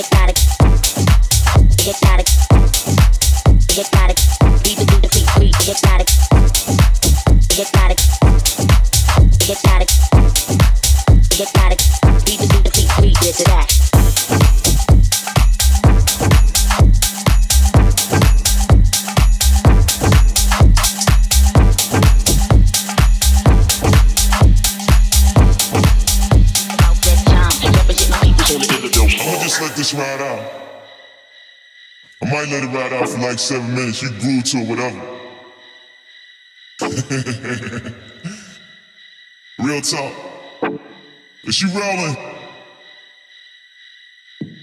inyectar seven minutes, you glued to whatever. Real talk. Is she rolling?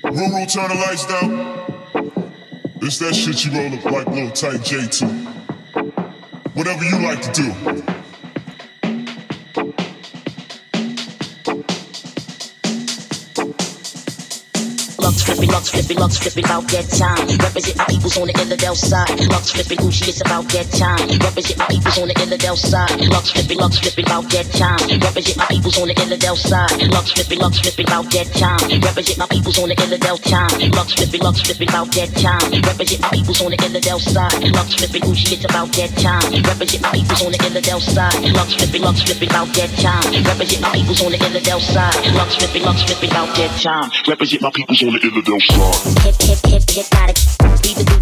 Ruru, turn the lights down. It's that shit you roll up like little tight J2. Whatever you like to do. Lux flipping, Lux flipping, Lux flipping, about that time. Represent my peoples on the Illidale side. Lux flipping, Gucci, it's about that time. Represent my peoples on the Illidale side. Lux flipping, Lux flipping, about that time. Represent my peoples on the Illidale side. Lux flipping, Lux flipping, about that time. Represent my peoples on the Illidale time. Lux flipping, Lux flipping, about that time. Represent my peoples on the Illidale side. Lux flipping, Gucci, it's about that time. Represent my peoples on the Illidale side. Lux flipping, Lux flipping, about that time. Represent my peoples on the Illidale side. Lux flipping, Lux flipping, about that time. Represent my peoples on the in the, in spot. Hip, hip, hip, hypnotic. Leave the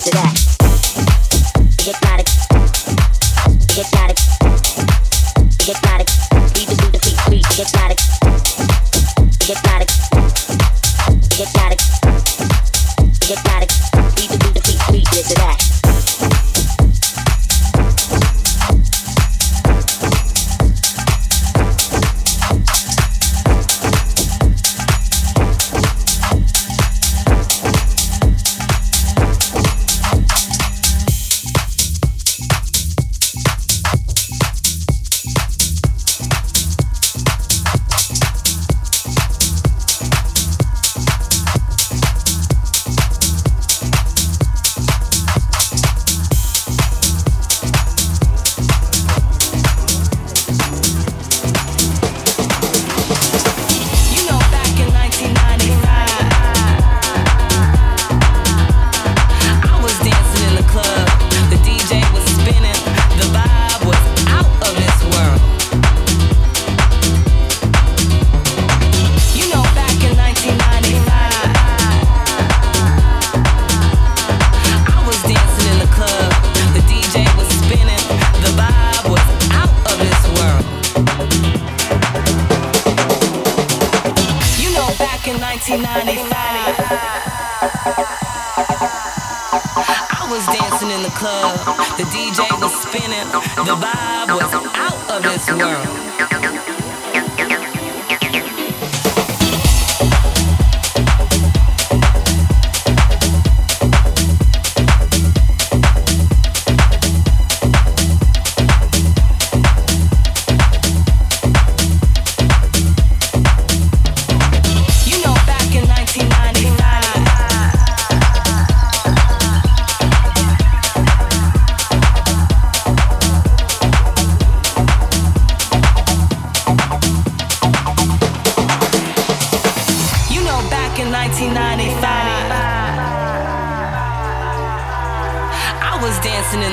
this or that.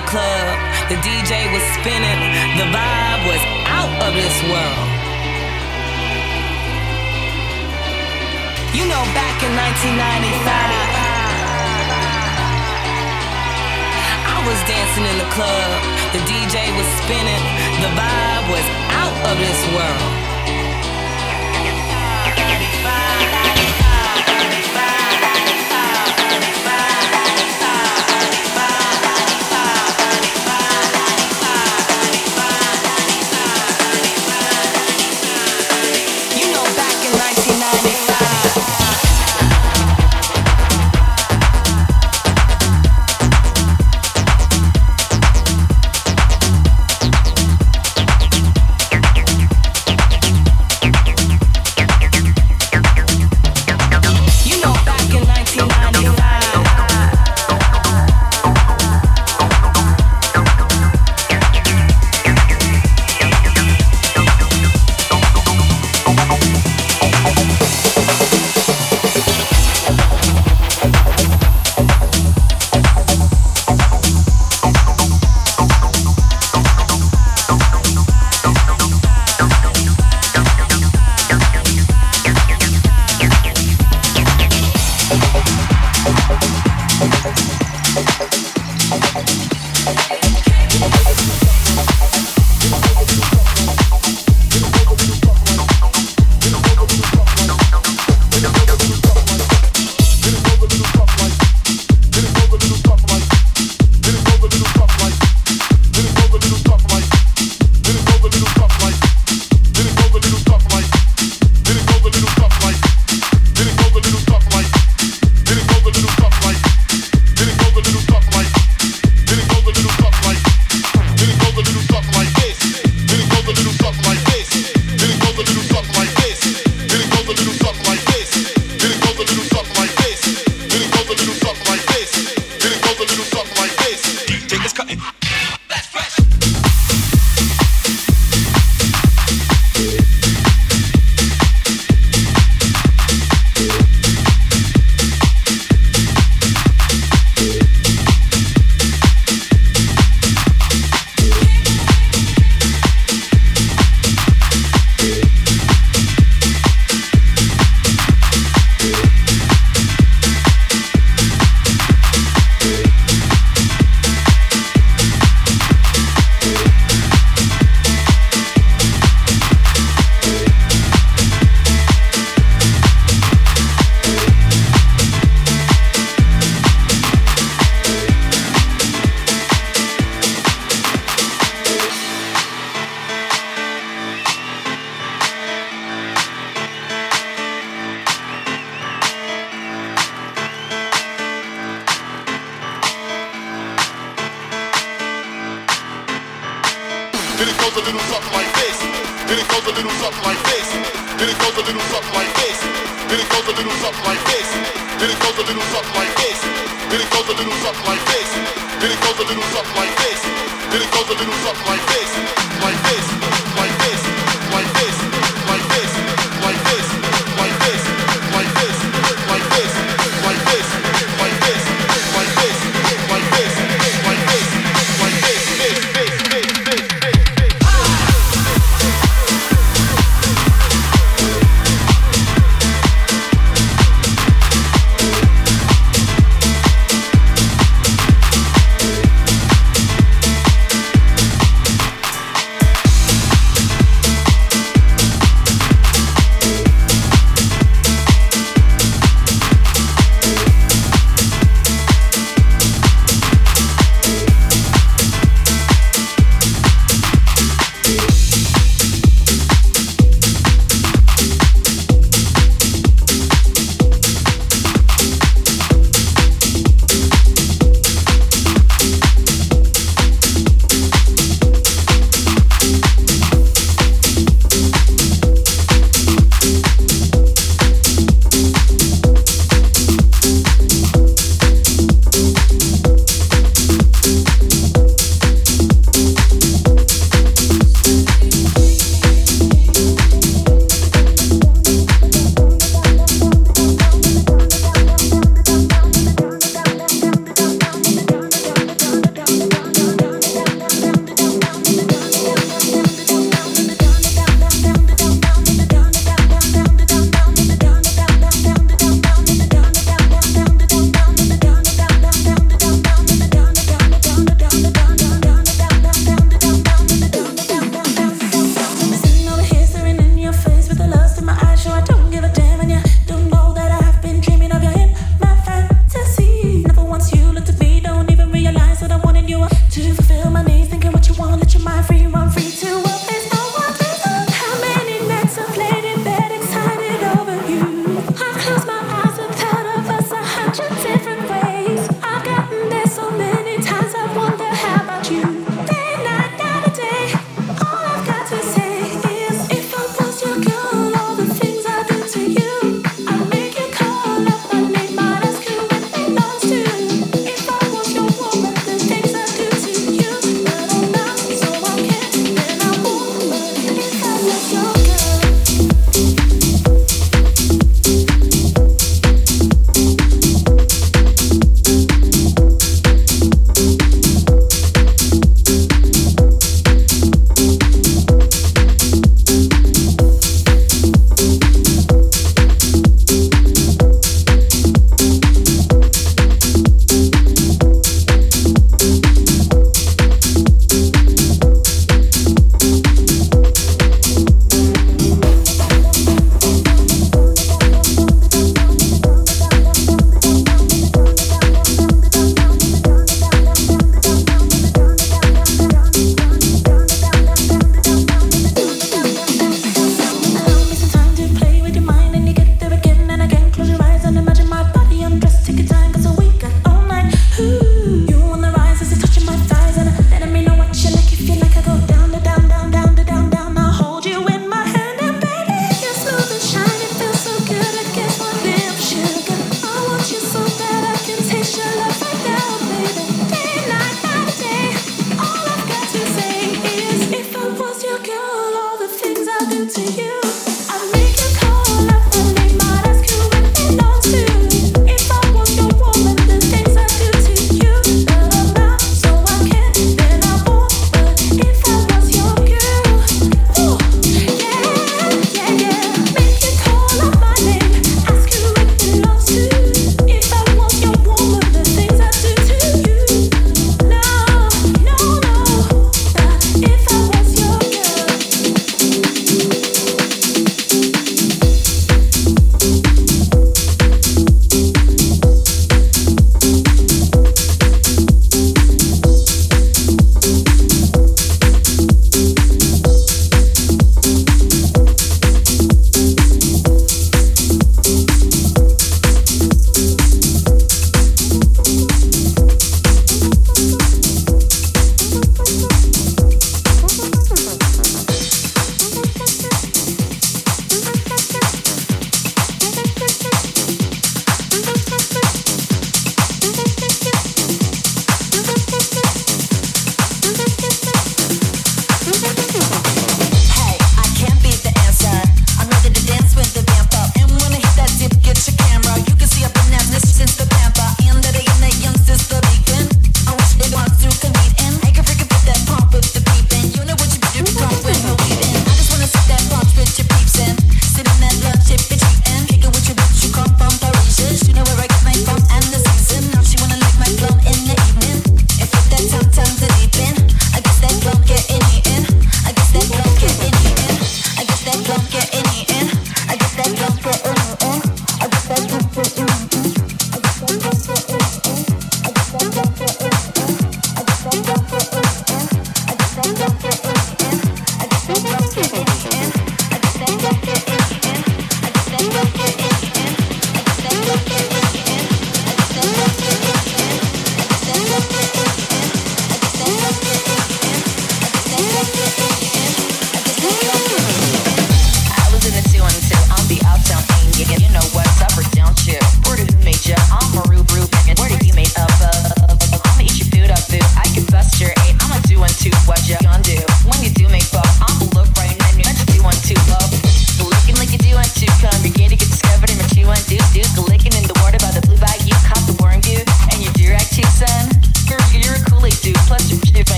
The club, the DJ was spinning, the vibe was out of this world. You know, back in 1995. I was dancing in the club, the DJ was spinning, the vibe was out of this world. about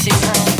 喜欢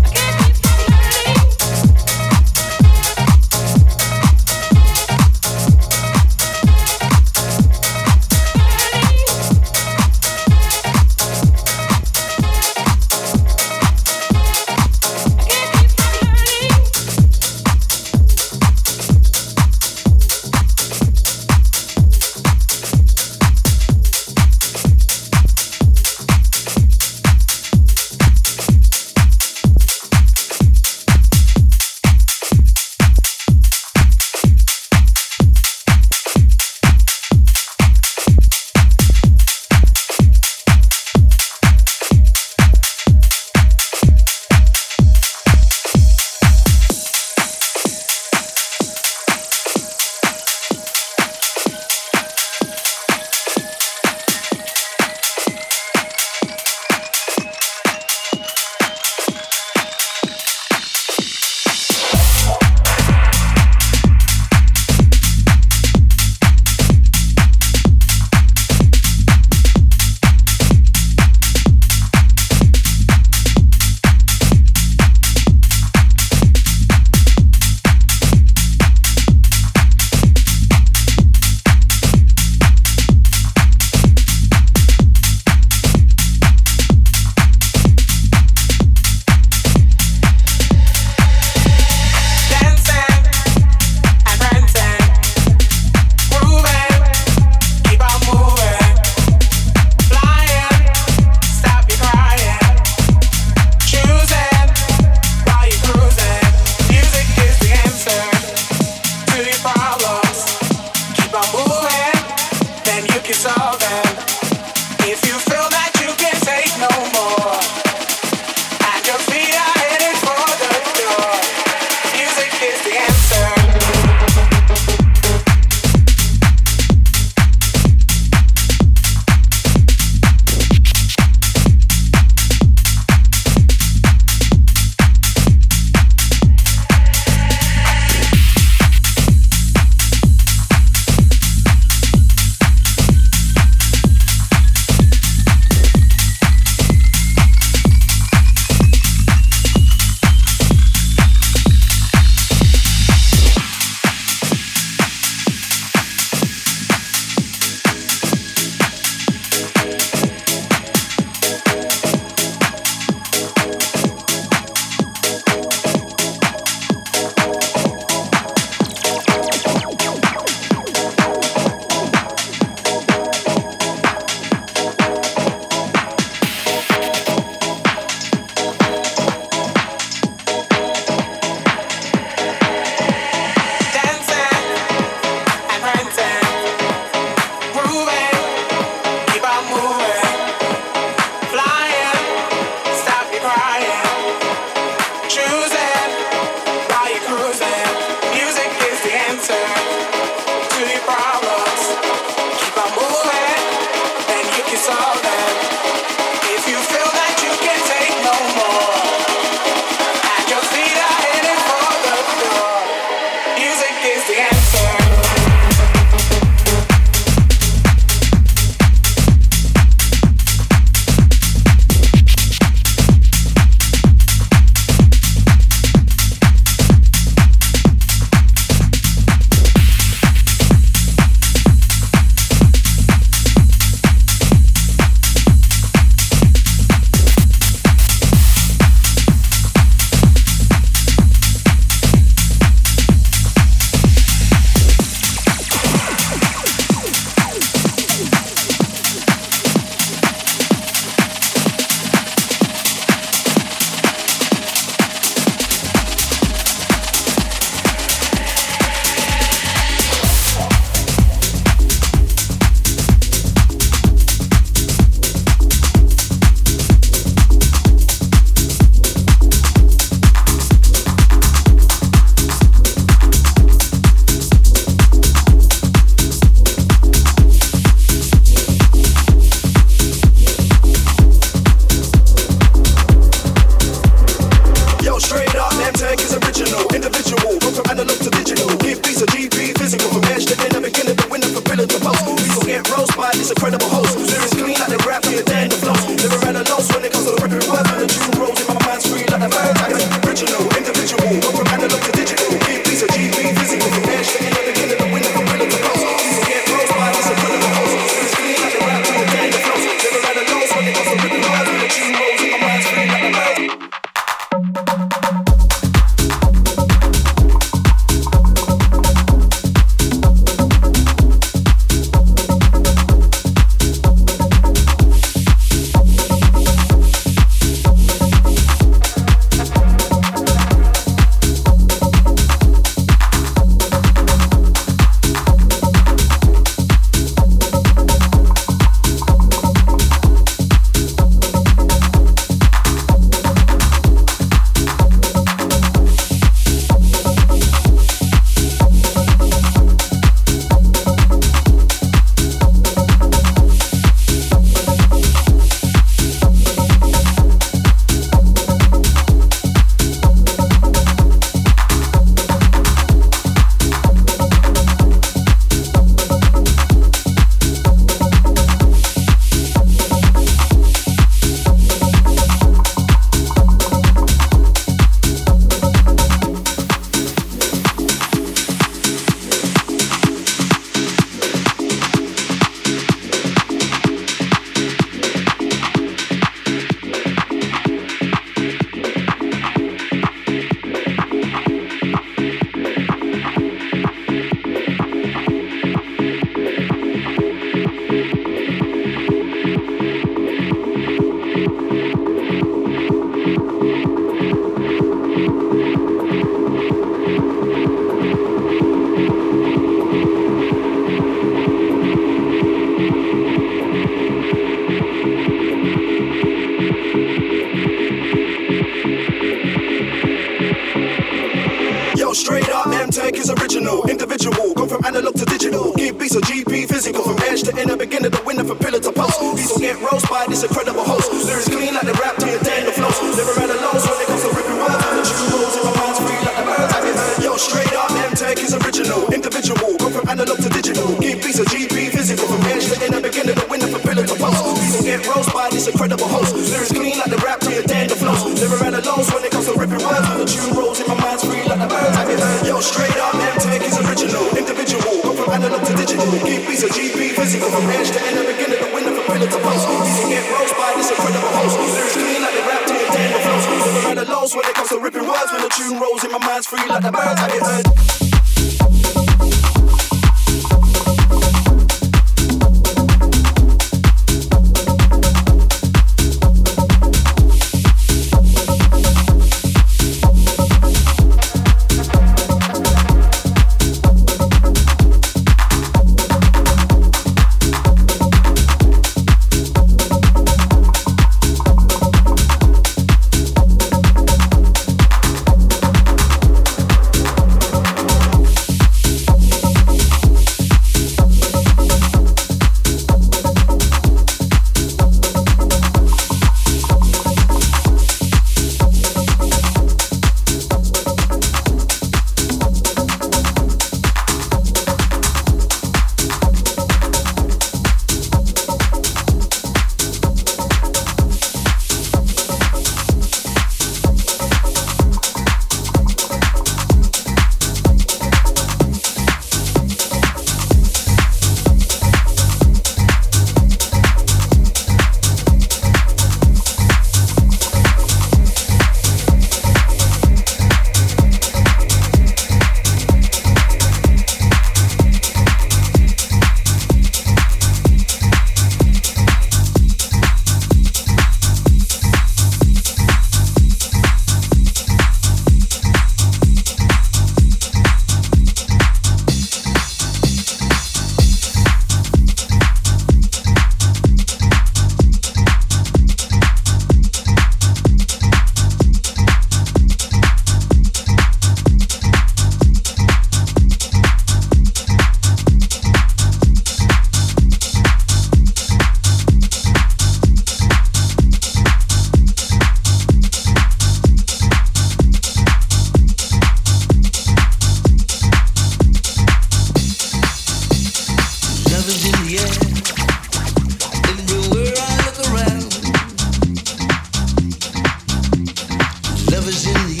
in the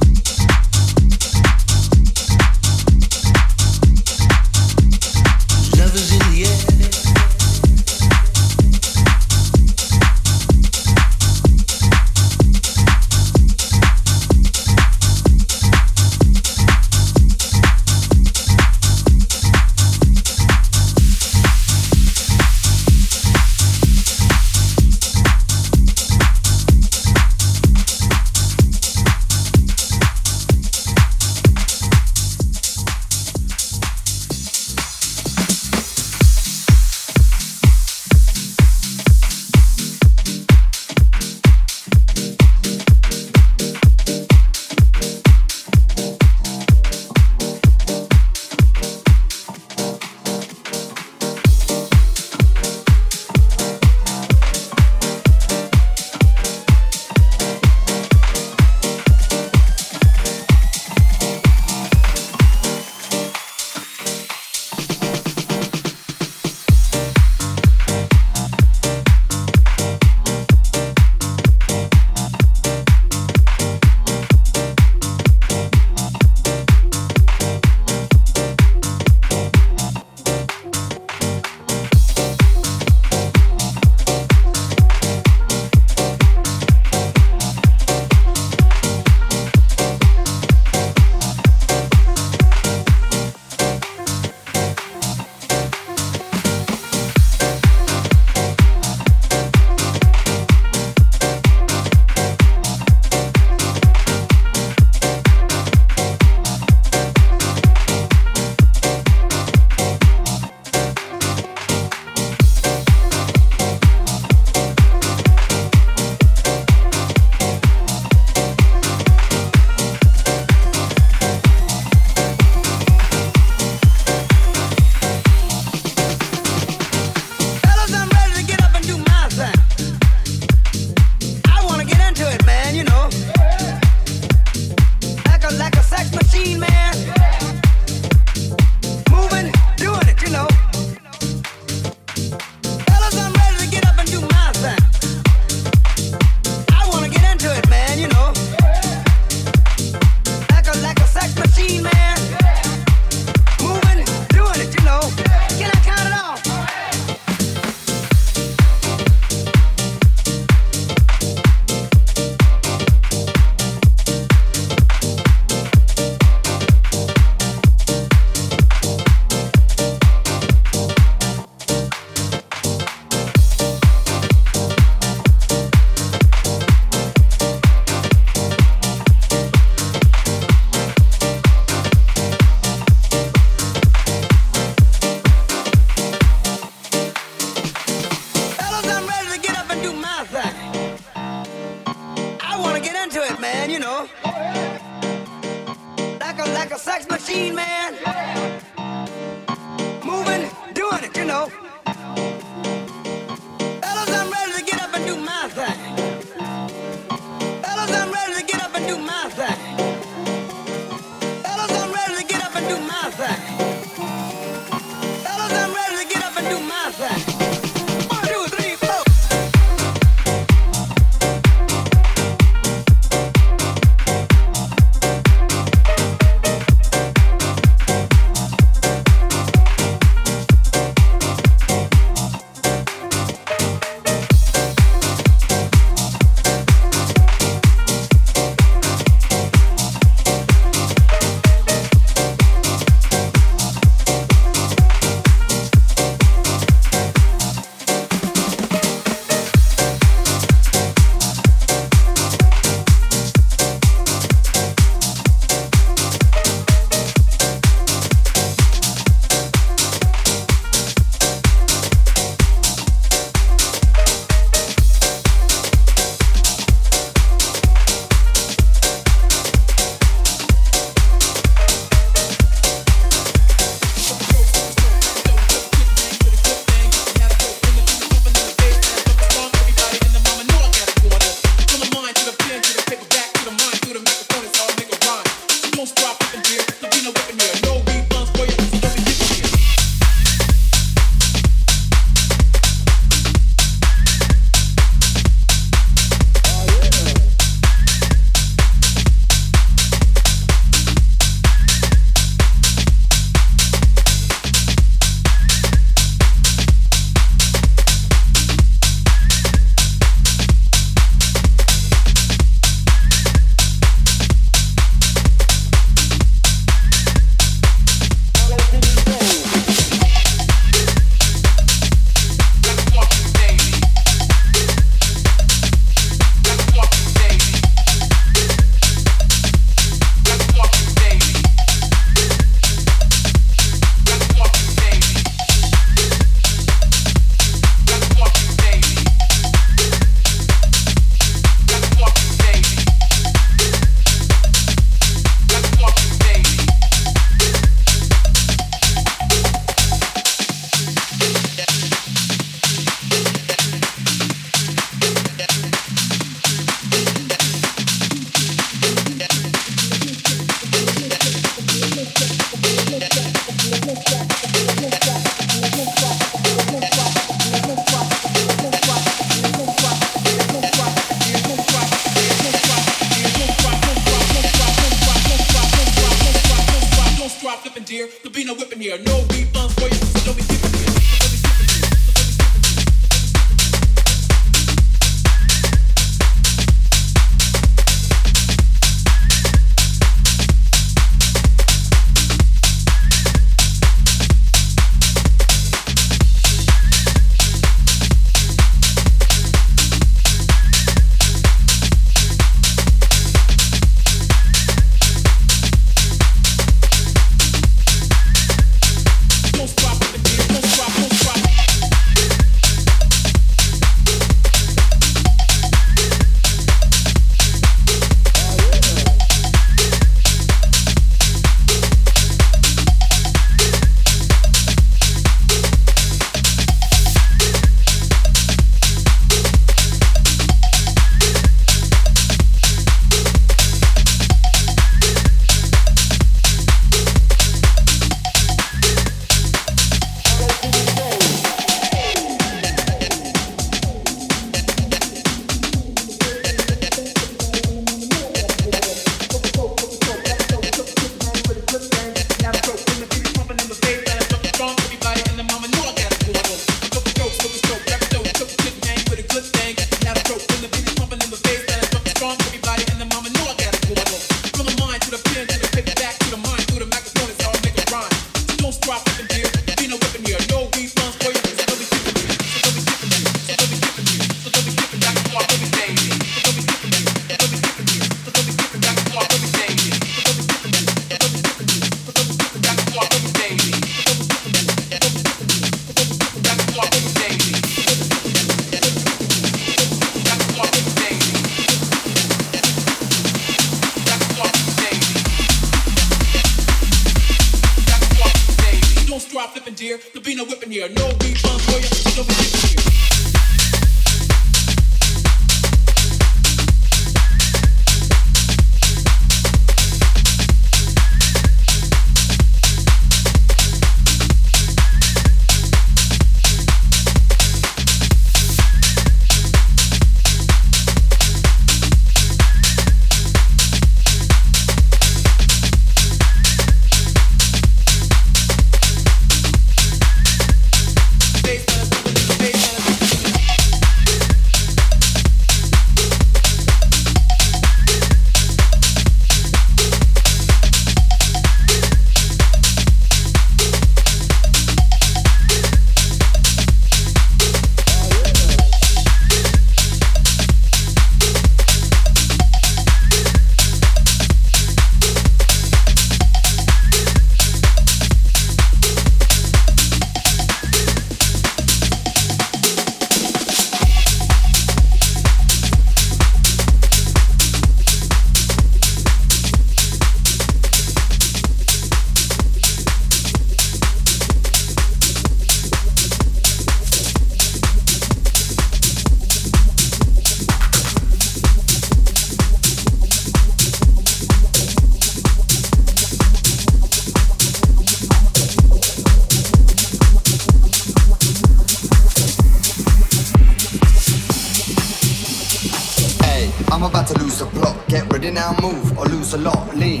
move or lose a lot, lean.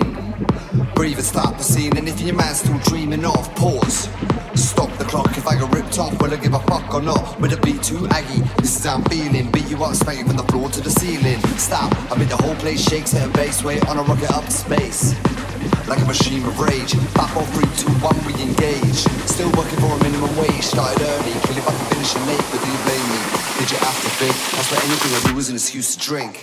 Breathe and start the scene, and if your man's still dreaming off, pause. Stop the clock if I get ripped off, will I give a fuck or not? Will it be too aggy? This is how I'm feeling. Beat you up, spanking from the floor to the ceiling. Stop, I mean the whole place shakes at a base weight on a rocket up to space. Like a machine of rage, back off three, two, one, we engage. Still working for a minimum wage, started early, killing back finish finishing late, but do you blame me? Did you have to think? That's why anything I do is an excuse to drink.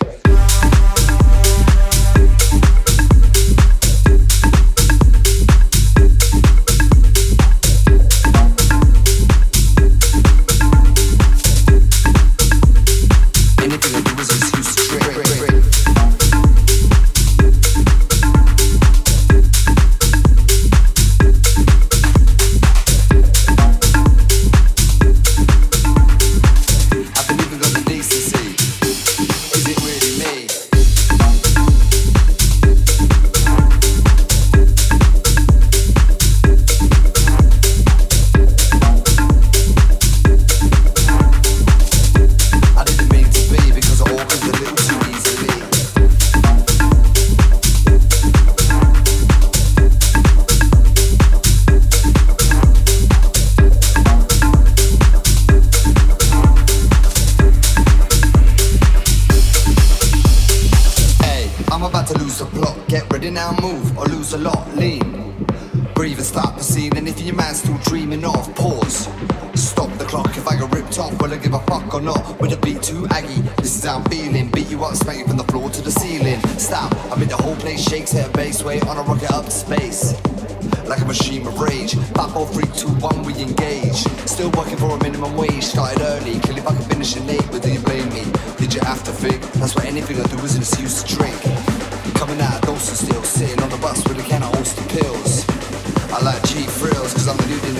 on the new